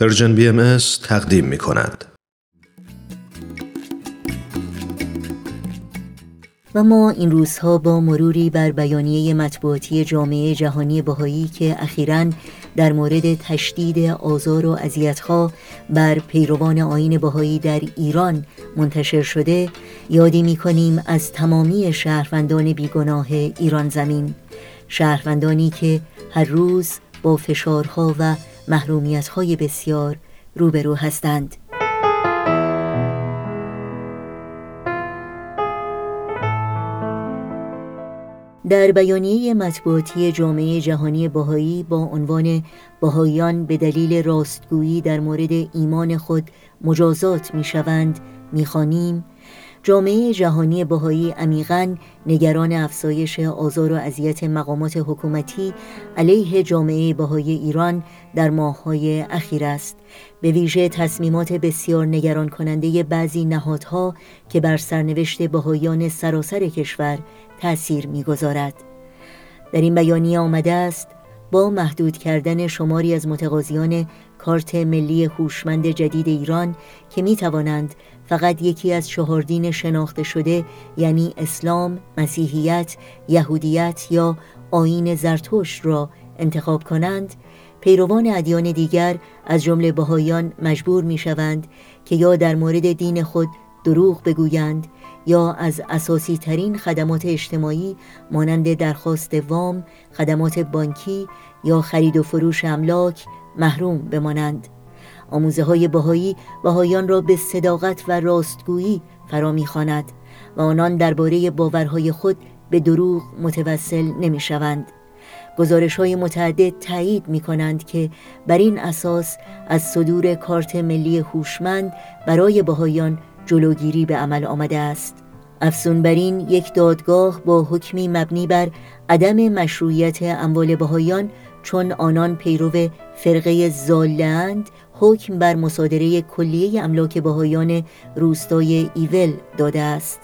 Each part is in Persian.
پرژن بی ام تقدیم می کند. و ما این روزها با مروری بر بیانیه مطبوعاتی جامعه جهانی بهایی که اخیرا در مورد تشدید آزار و اذیت‌ها بر پیروان آین بهایی در ایران منتشر شده یادی می کنیم از تمامی شهروندان بیگناه ایران زمین شهروندانی که هر روز با فشارها و محرومیت های بسیار روبرو هستند. در بیانیه مطبوعاتی جامعه جهانی باهایی با عنوان باهایان به دلیل راستگویی در مورد ایمان خود مجازات می شوند می‌خوانیم جامعه جهانی بهایی عمیقا نگران افزایش آزار و اذیت مقامات حکومتی علیه جامعه بهایی ایران در ماههای اخیر است. به ویژه تصمیمات بسیار نگران کننده بعضی نهادها که بر سرنوشت بهایان سراسر کشور تأثیر می‌گذارد. در این بیانیه آمده است با محدود کردن شماری از متقاضیان کارت ملی هوشمند جدید ایران که می توانند فقط یکی از چهار دین شناخته شده یعنی اسلام، مسیحیت، یهودیت یا آین زرتشت را انتخاب کنند پیروان ادیان دیگر از جمله بهایان مجبور می شوند که یا در مورد دین خود دروغ بگویند یا از اساسی ترین خدمات اجتماعی مانند درخواست وام، خدمات بانکی یا خرید و فروش املاک محروم بمانند آموزه های بهایی بهایان را به صداقت و راستگویی فرا می‌خواند و آنان درباره باورهای خود به دروغ متوسل نمی شوند. گزارش های متعدد تایید می کنند که بر این اساس از صدور کارت ملی هوشمند برای بهایان جلوگیری به عمل آمده است. افزون بر این یک دادگاه با حکمی مبنی بر عدم مشروعیت اموال بهایان چون آنان پیرو فرقه زالند حکم بر مصادره کلیه املاک بهایان روستای ایول داده است.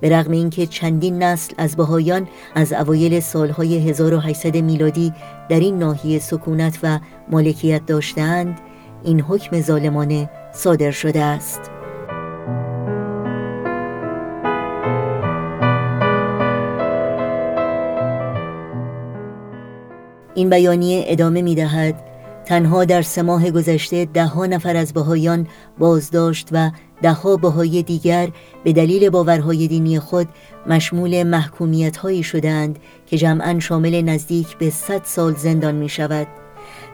به رغم اینکه چندین نسل از بهایان از اوایل سالهای 1800 میلادی در این ناحیه سکونت و مالکیت داشتند این حکم ظالمانه صادر شده است. این بیانیه ادامه می دهد تنها در سه ماه گذشته دهها نفر از بهایان بازداشت و دهها بهایی دیگر به دلیل باورهای دینی خود مشمول محکومیت هایی شدند که جمعا شامل نزدیک به 100 سال زندان می شود.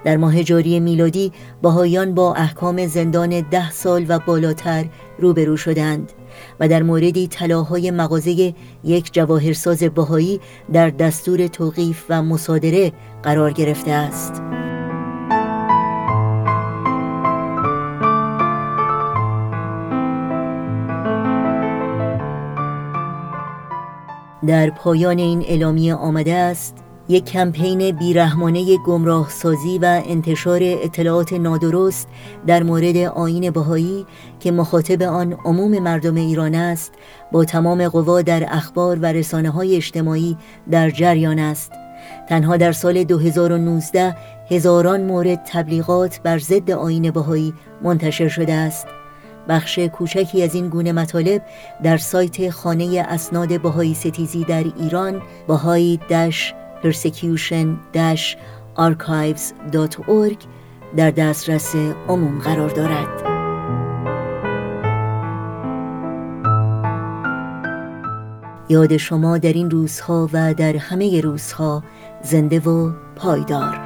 در ماه جاری میلادی بهایان با احکام زندان ده سال و بالاتر روبرو شدند و در موردی طلاهای مغازه یک جواهرساز بهایی در دستور توقیف و مصادره قرار گرفته است. در پایان این اعلامیه آمده است یک کمپین بیرحمانه گمراه سازی و انتشار اطلاعات نادرست در مورد آین بهایی که مخاطب آن عموم مردم ایران است با تمام قوا در اخبار و رسانه های اجتماعی در جریان است. تنها در سال 2019 هزاران مورد تبلیغات بر ضد آین بهایی منتشر شده است. بخش کوچکی از این گونه مطالب در سایت خانه اسناد بهایی ستیزی در ایران بهایی persecution-archives.org در دسترس عموم قرار دارد. یاد شما در این روزها و در همه روزها زنده و پایدار